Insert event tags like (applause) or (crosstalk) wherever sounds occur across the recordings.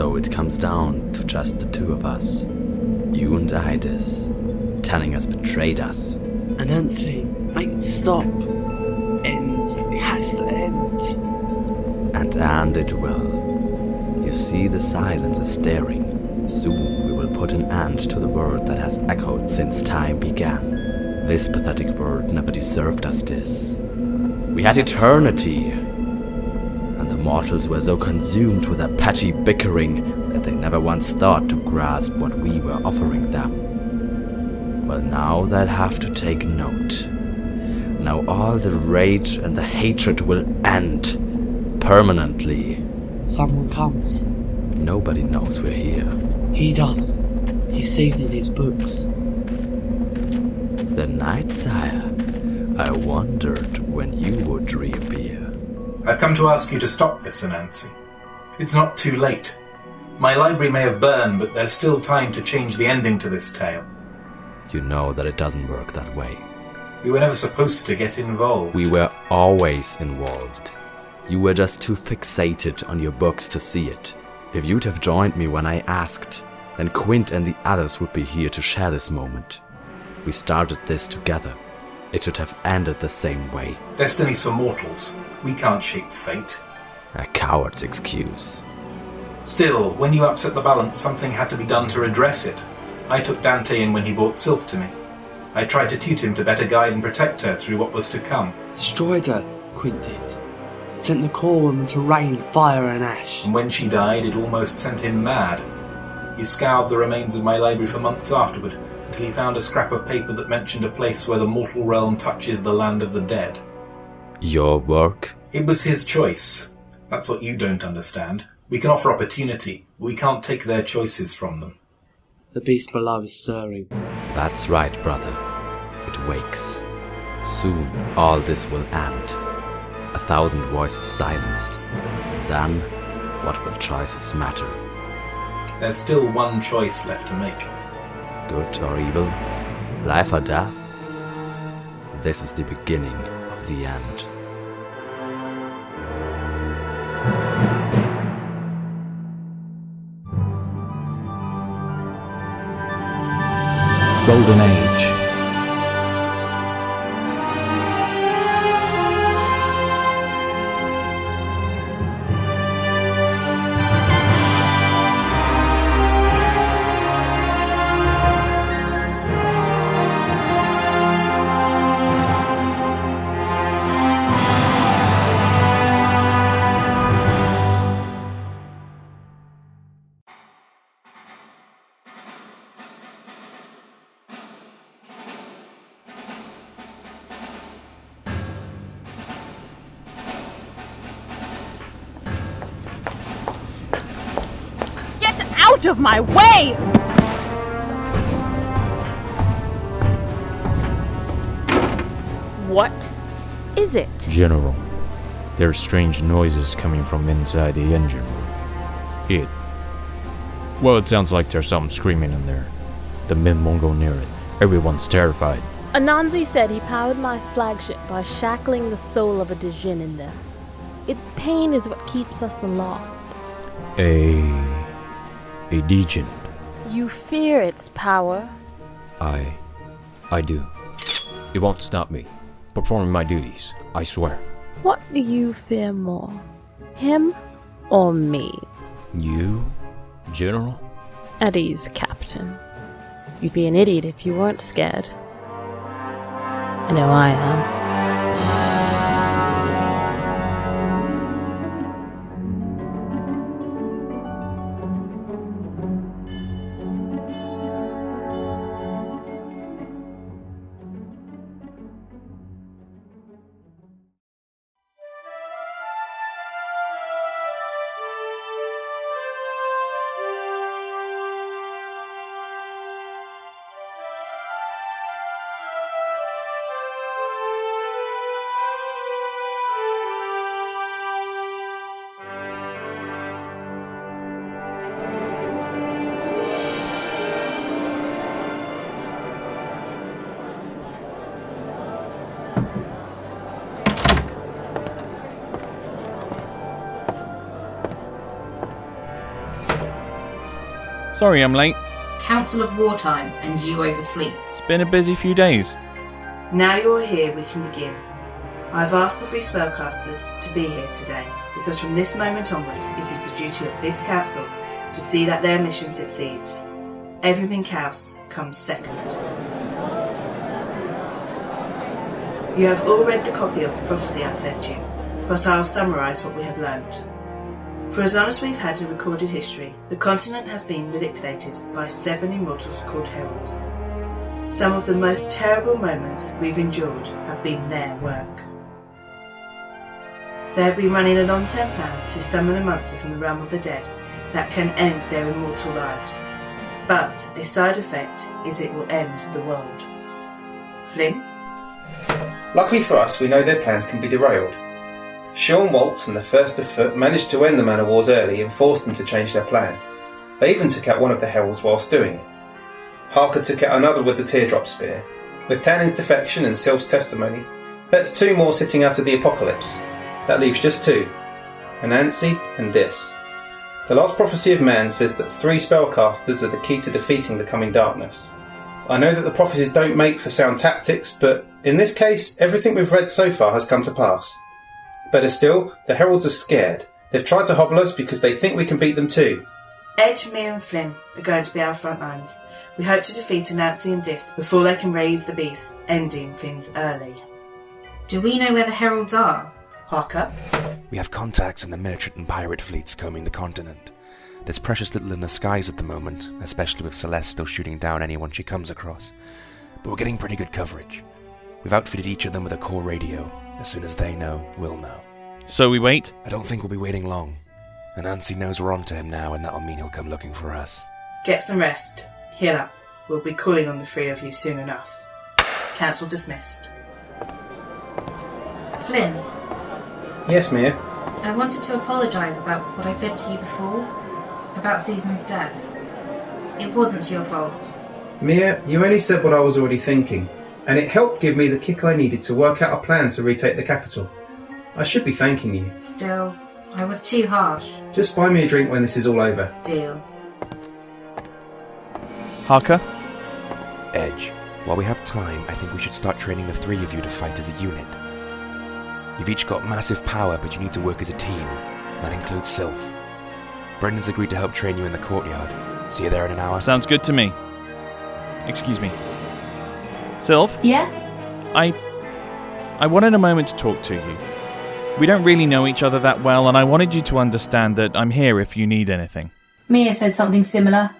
So it comes down to just the two of us. You and Ides. us betrayed us. Anansi, wait, stop. End. It has to end. And and it will. You see the silence is staring. Soon we will put an end to the word that has echoed since time began. This pathetic word never deserved us this. We had eternity. Mortals were so consumed with their petty bickering that they never once thought to grasp what we were offering them. Well, now they'll have to take note. Now all the rage and the hatred will end permanently. Someone comes. Nobody knows we're here. He does. He's seen in his books. The night, sire. I wondered when you would reappear. I've come to ask you to stop this, Anansi. It's not too late. My library may have burned, but there's still time to change the ending to this tale. You know that it doesn't work that way. We were never supposed to get involved. We were always involved. You were just too fixated on your books to see it. If you'd have joined me when I asked, then Quint and the others would be here to share this moment. We started this together. It should have ended the same way. Destiny's for mortals. We can't shape fate. A coward's excuse. Still, when you upset the balance, something had to be done to redress it. I took Dante in when he brought Sylph to me. I tried to tutor him to better guide and protect her through what was to come. Destroyed her, Quint did. Sent the core woman to rain fire and ash. And when she died, it almost sent him mad. He scoured the remains of my library for months afterward, until he found a scrap of paper that mentioned a place where the mortal realm touches the land of the dead. Your work? It was his choice. That's what you don't understand. We can offer opportunity, but we can't take their choices from them. The beast below is stirring. That's right, brother. It wakes. Soon all this will end. A thousand voices silenced. Then, what will choices matter? There's still one choice left to make. Good or evil? Life or death? This is the beginning of the end. Golden Age. My way! What is it? General, there are strange noises coming from inside the engine room. It. Well, it sounds like there's something screaming in there. The men won't go near it. Everyone's terrified. Anansi said he powered my flagship by shackling the soul of a Djinn in there. Its pain is what keeps us aloft. A. a Djinn. You fear its power. I. I do. It won't stop me. Performing my duties, I swear. What do you fear more? Him or me? You, General? At ease, Captain. You'd be an idiot if you weren't scared. I know I am. Sorry I'm late. Council of Wartime, and you oversleep. It's been a busy few days. Now you are here, we can begin. I've asked the three spellcasters to be here today because from this moment onwards, it is the duty of this council to see that their mission succeeds. Everything else comes second. You have all read the copy of the prophecy I sent you, but I'll summarise what we have learnt. For as long as we've had a recorded history, the continent has been manipulated by seven immortals called heralds. Some of the most terrible moments we've endured have been their work. They have been running a long term plan to summon a monster from the realm of the dead that can end their immortal lives. But a side effect is it will end the world. Flynn? Luckily for us, we know their plans can be derailed. Sean Waltz and the First of Foot managed to end the Manor Wars early and forced them to change their plan. They even took out one of the heralds whilst doing it. Harker took out another with the teardrop spear. With Tannen's defection and Sylph's testimony, that's two more sitting out of the apocalypse. That leaves just two Anansi and Dis. The last prophecy of man says that three spellcasters are the key to defeating the coming darkness. I know that the prophecies don't make for sound tactics, but in this case, everything we've read so far has come to pass. Better still, the heralds are scared. They've tried to hobble us because they think we can beat them too. Ed, me, and Flynn are going to be our front lines. We hope to defeat Anansi and Dis before they can raise the beast, ending things early. Do we know where the heralds are? Harker? We have contacts in the merchant and pirate fleets combing the continent. There's precious little in the skies at the moment, especially with Celeste still shooting down anyone she comes across. But we're getting pretty good coverage. We've outfitted each of them with a core radio. As soon as they know, we'll know. So we wait? I don't think we'll be waiting long. And Anansi knows we're on to him now, and that'll mean he'll come looking for us. Get some rest. Heal up. We'll be calling on the three of you soon enough. Council dismissed. Flynn, Yes, Mia. I wanted to apologise about what I said to you before about Susan's death. It wasn't your fault. Mia, you only said what I was already thinking, and it helped give me the kick I needed to work out a plan to retake the capital. I should be thanking you. Still, I was too harsh. Just buy me a drink when this is all over. Deal. Harker? Edge, while we have time, I think we should start training the three of you to fight as a unit. You've each got massive power, but you need to work as a team. That includes Sylph. Brendan's agreed to help train you in the courtyard. See you there in an hour. Sounds good to me. Excuse me. Sylph? Yeah? I. I wanted a moment to talk to you. We don't really know each other that well, and I wanted you to understand that I'm here if you need anything. Mia said something similar.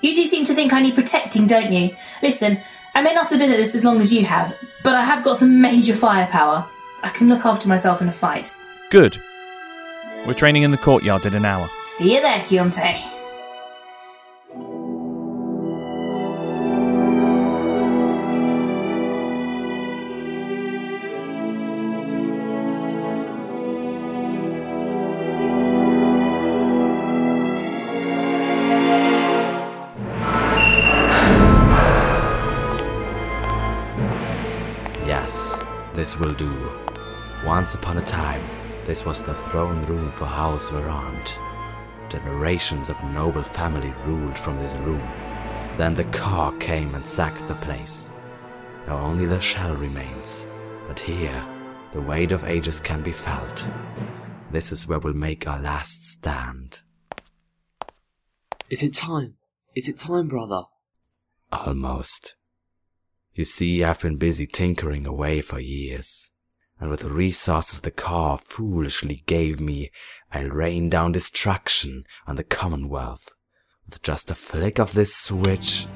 You do seem to think I need protecting, don't you? Listen, I may not have been at this as long as you have, but I have got some major firepower. I can look after myself in a fight. Good. We're training in the courtyard in an hour. See you there, Keontae. Will do. Once upon a time, this was the throne room for House Varand. Generations of noble family ruled from this room. Then the car came and sacked the place. Now only the shell remains. But here, the weight of ages can be felt. This is where we'll make our last stand. Is it time? Is it time, brother? Almost. You see, I've been busy tinkering away for years, and with the resources the car foolishly gave me, I'll rain down destruction on the Commonwealth. With just a flick of this switch,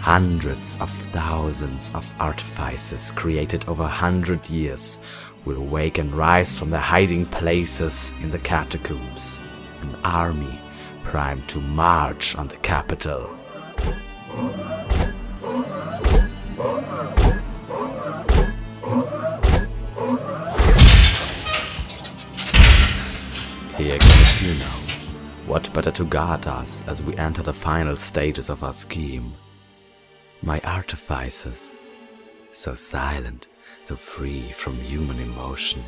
hundreds of thousands of artifices created over a hundred years will wake and rise from their hiding places in the catacombs, an army primed to march on the capital. What better to guard us as we enter the final stages of our scheme? My artifices, so silent, so free from human emotion.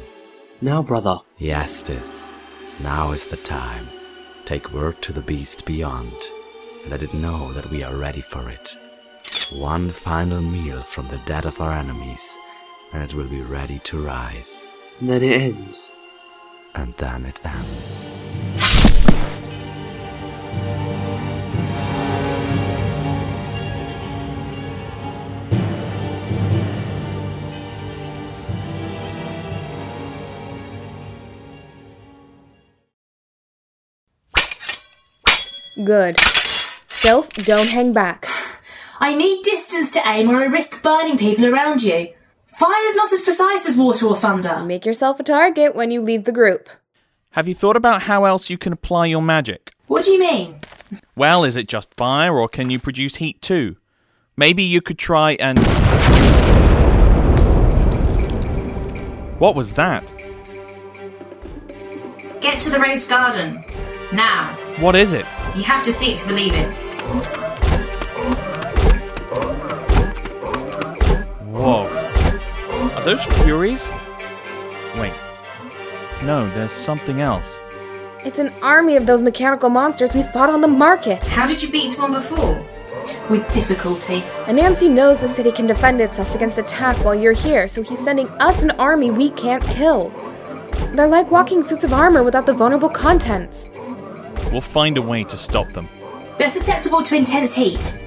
Now, brother. Yes, this. Now is the time. Take word to the beast beyond. Let it know that we are ready for it. One final meal from the dead of our enemies, and it will be ready to rise. And then it ends. And then it ends. Good. Sylph, don't hang back. I need distance to aim or I risk burning people around you. Fire's not as precise as water or thunder. Make yourself a target when you leave the group. Have you thought about how else you can apply your magic? What do you mean? Well, is it just fire, or can you produce heat too? Maybe you could try and. What was that? Get to the raised garden. Now. What is it? You have to see it to believe it. Whoa. Are those Furies? Wait. No, there's something else. It's an army of those mechanical monsters we fought on the market. How did you beat one before? With difficulty. Anansi knows the city can defend itself against attack while you're here, so he's sending us an army we can't kill. They're like walking suits of armor without the vulnerable contents. We'll find a way to stop them. They're susceptible to intense heat.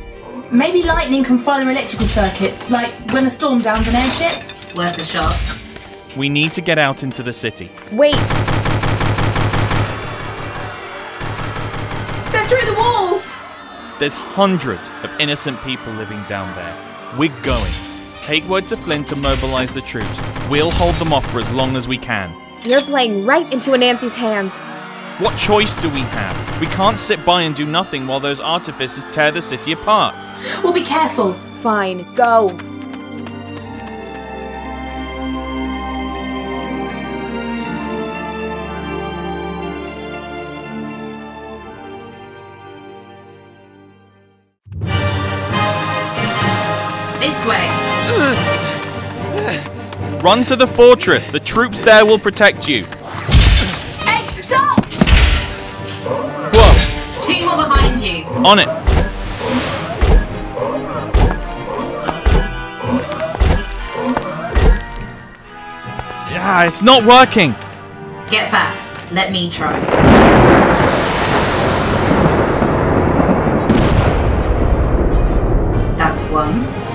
Maybe lightning can fry their electrical circuits, like when a storm downs an airship. Worth a shot. We need to get out into the city. Wait! They're through the walls! There's hundreds of innocent people living down there. We're going. Take word to Flynn to mobilize the troops. We'll hold them off for as long as we can. You're playing right into Anansi's hands. What choice do we have? We can't sit by and do nothing while those artificers tear the city apart. Well, be careful. Fine, go. This way. Run to the fortress. The troops there will protect you. On it. Ah, it's not working. Get back. Let me try. That's one.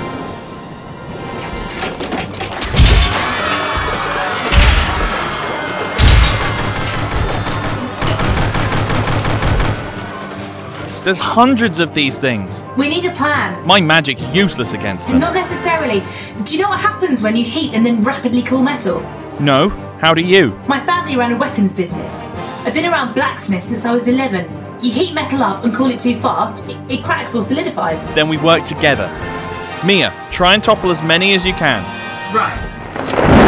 There's hundreds of these things. We need a plan. My magic's useless against them. Not necessarily. Do you know what happens when you heat and then rapidly cool metal? No? How do you? My family ran a weapons business. I've been around blacksmiths since I was 11. You heat metal up and cool it too fast, it, it cracks or solidifies. Then we work together. Mia, try and topple as many as you can. Right.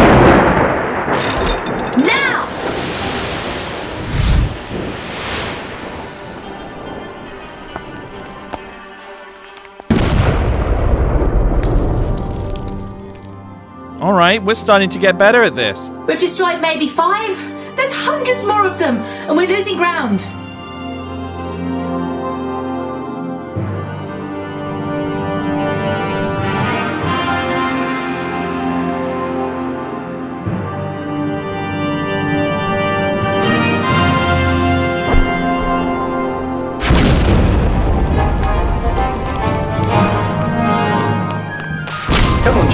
Alright, we're starting to get better at this. We've destroyed maybe five? There's hundreds more of them, and we're losing ground.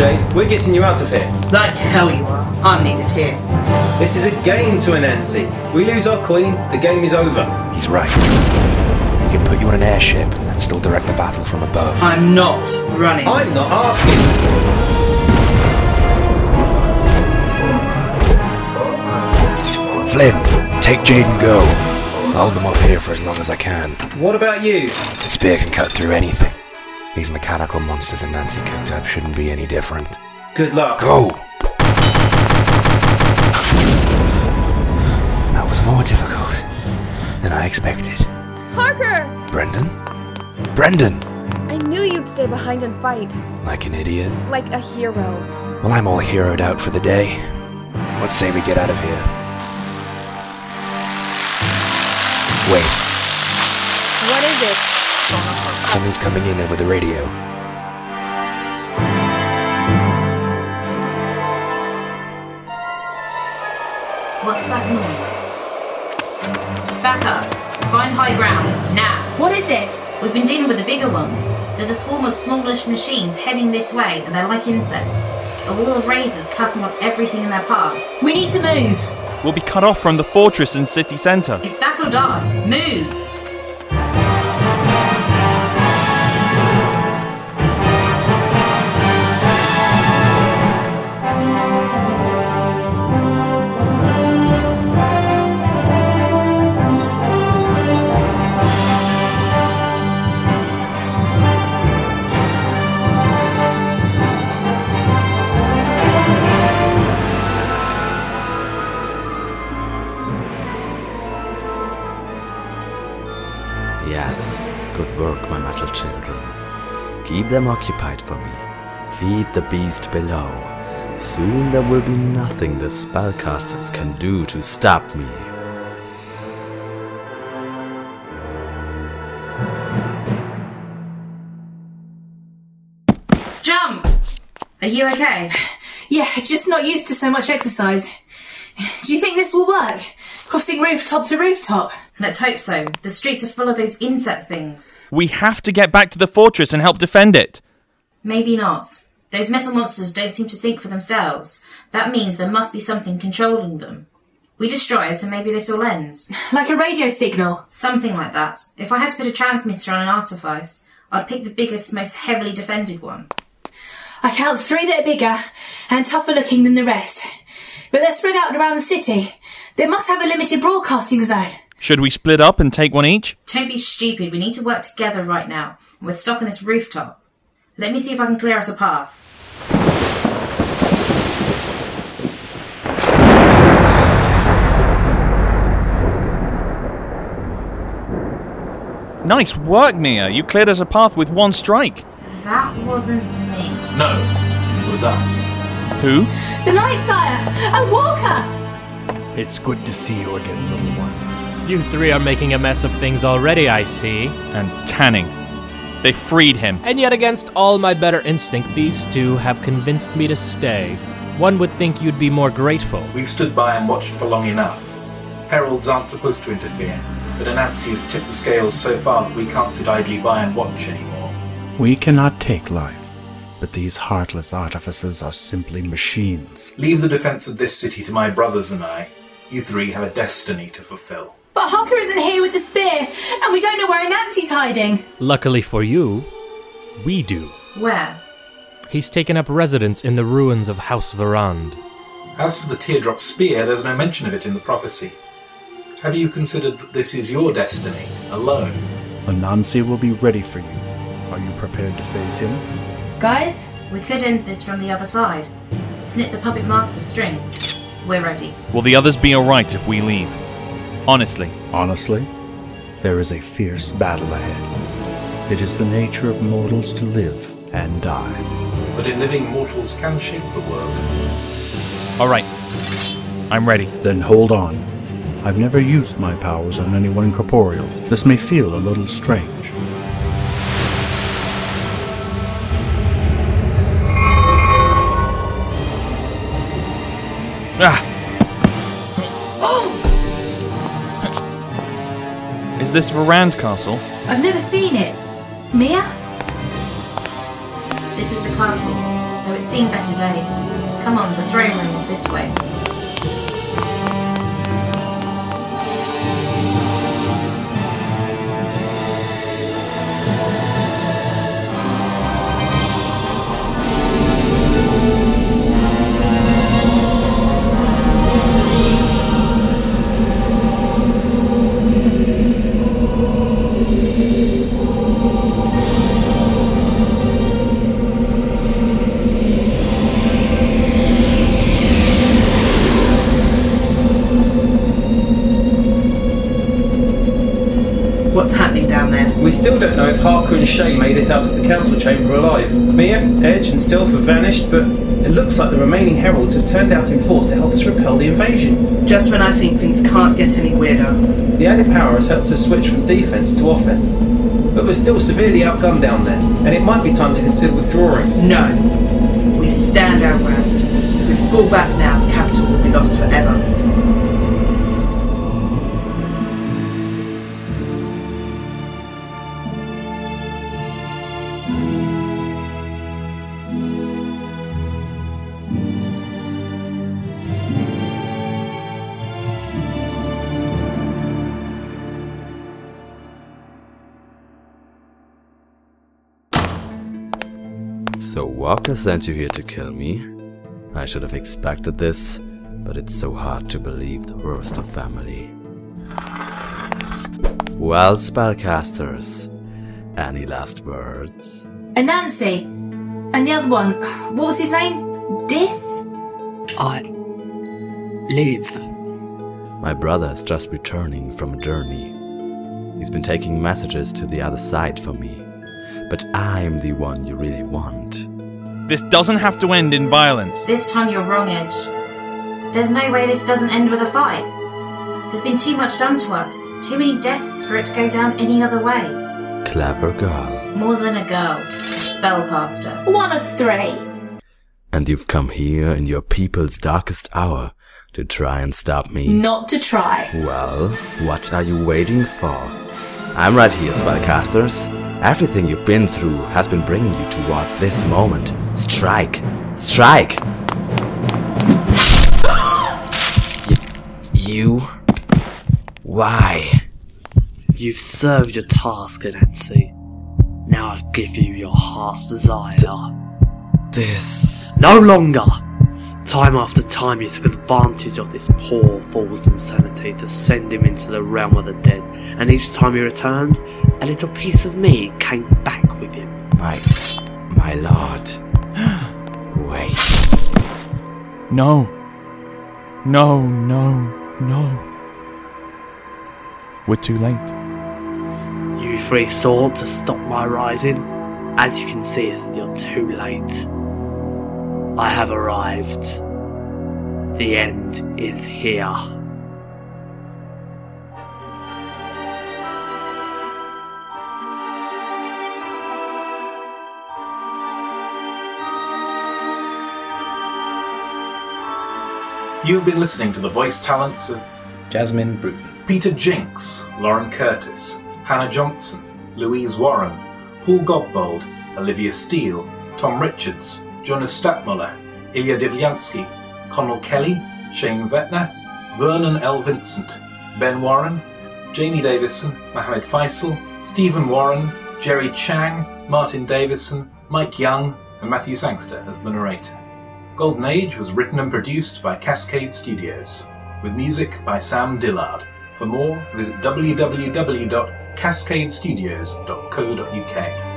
Jade, we're getting you out of here. Like hell you are. I'm needed here. This is a game to Anansi. We lose our queen, the game is over. He's right. We can put you on an airship and still direct the battle from above. I'm not running. I'm not asking. Flynn, take Jade and go. I'll hold them off here for as long as I can. What about you? The spear can cut through anything. These mechanical monsters Anansi cooked up shouldn't be any different. Good luck. Go! That was more difficult than I expected. Harker! Brendan? Brendan! I knew you'd stay behind and fight. Like an idiot. Like a hero. Well, I'm all heroed out for the day. What say we get out of here? Wait, What is it? Something's coming in over the radio. What's that noise? Back up. Find high ground. Now. What is it? We've been dealing with the bigger ones. There's a swarm of smallish machines heading this way, and they're like insects. A wall of razors cutting off everything in their path. We need to move. We'll be cut off from the fortress and city centre. It's that or die. Move! Keep them occupied for me. Feed the beast below. Soon there will be nothing the spellcasters can do to stop me. Jump! Are you okay? (sighs) Yeah, just not used to so much exercise. (sighs) Do you think this will work? Crossing rooftop to rooftop? Let's hope so. The streets are full of those insect things. We have to get back to the fortress and help defend it. Maybe not. Those metal monsters don't seem to think for themselves. That means there must be something controlling them. We destroy it, and maybe this all ends. (laughs) Like a radio signal? Something like that. If I had to put a transmitter on an artifice, I'd pick the biggest, most heavily defended one. I count three that are bigger and tougher looking than the rest. But they're spread out around the city. They must have a limited broadcasting zone. Should we split up and take one each? Don't be stupid. We need to work together right now. We're stuck on this rooftop. Let me see if I can clear us a path. Nice work, Mia. You cleared us a path with one strike. That wasn't me. No, it was us. Who? The Night Sire! And Walker! It's good to see you again, little one. You three are making a mess of things already, I see. And Tannen. They freed him. And yet, against all my better instinct, these two have convinced me to stay. One would think you'd be more grateful. We've stood by and watched for long enough. Heralds aren't supposed to interfere, but Anansi has tipped the scales so far that we can't sit idly by and watch anymore. We cannot take life, but these heartless artificers are simply machines. Leave the defense of this city to my brothers and I. You three have a destiny to fulfill. But Harker isn't here with the spear, and we don't know where Anansi's hiding. Luckily for you, we do. Where? He's taken up residence in the ruins of House Varand. As for the teardrop spear, there's no mention of it in the prophecy. Have you considered that this is your destiny, alone? Anansi will be ready for you. Are you prepared to face him? Guys, we could end this from the other side. Snip the puppet master's strings. We're ready. Will the others be alright if we leave? Honestly. Honestly, there is a fierce battle ahead. It is the nature of mortals to live and die. But in living, mortals can shape the world. Alright. I'm ready. Then hold on. I've never used my powers on anyone corporeal. This may feel a little strange. Is this Varand Castle? I've never seen it. Mia? This is the castle, though it's seen better days. Come on, the throne room is this way. What's happening down there? We still don't know if Harker and Shay made it out of the council chamber alive. Mia, Edge, and Sylph have vanished, but it looks like the remaining heralds have turned out in force to help us repel the invasion. Just when I think things can't get any weirder. The added power has helped us switch from defense to offense. But we're still severely outgunned down there, and it might be time to consider withdrawing. No. We stand our ground. If we fall back now, the capital will be lost forever. Walker sent you here to kill me? I should have expected this, but it's so hard to believe the worst of family. Well, spellcasters, any last words? Anansi. And the other one. What was his name? Dis? I live. My brother is just returning from a journey. He's been taking messages to the other side for me. But I'm the one you really want. This doesn't have to end in violence. This time you're wrong, Edge. There's no way this doesn't end with a fight. There's been too much done to us, too many deaths for it to go down any other way. Clever girl. More than a girl, a spellcaster. One of three. And you've come here in your people's darkest hour to try and stop me. Not to try. Well, what are you waiting for? I'm right here, spellcasters. Everything you've been through has been bringing you toward this moment. Strike! Strike! Y- (gasps) you? Why? You've served your task, Anansi. Now I give you your heart's desire. This. No longer! Time after time you took advantage of this poor fool's insanity to send him into the realm of the dead, and each time he returned, a little piece of me came back with him. My. my lord. No. No, no, no. We're too late. You three sought to stop my rising. As you can see, it's you're too late. I have arrived. The end is here. You've been listening to the voice talents of Jasmine Bruton, Peter Jinks, Lauren Curtis, Hannah Johnson, Louise Warren, Paul Godbold, Olivia Steele, Tom Richards, Jonas Stadtmuller, Ilya Divyansky, Connell Kelly, Shane Vetner, Vernon L. Vincent, Ben Warren, Jamie Davison, Mohammed Faisal, Stephen Warren, Jerry Chang, Martin Davison, Mike Young, and Matthew Sangster as the narrator. Golden Age was written and produced by Cascade Studios, with music by Sam Dillard. For more, visit www.cascadestudios.co.uk.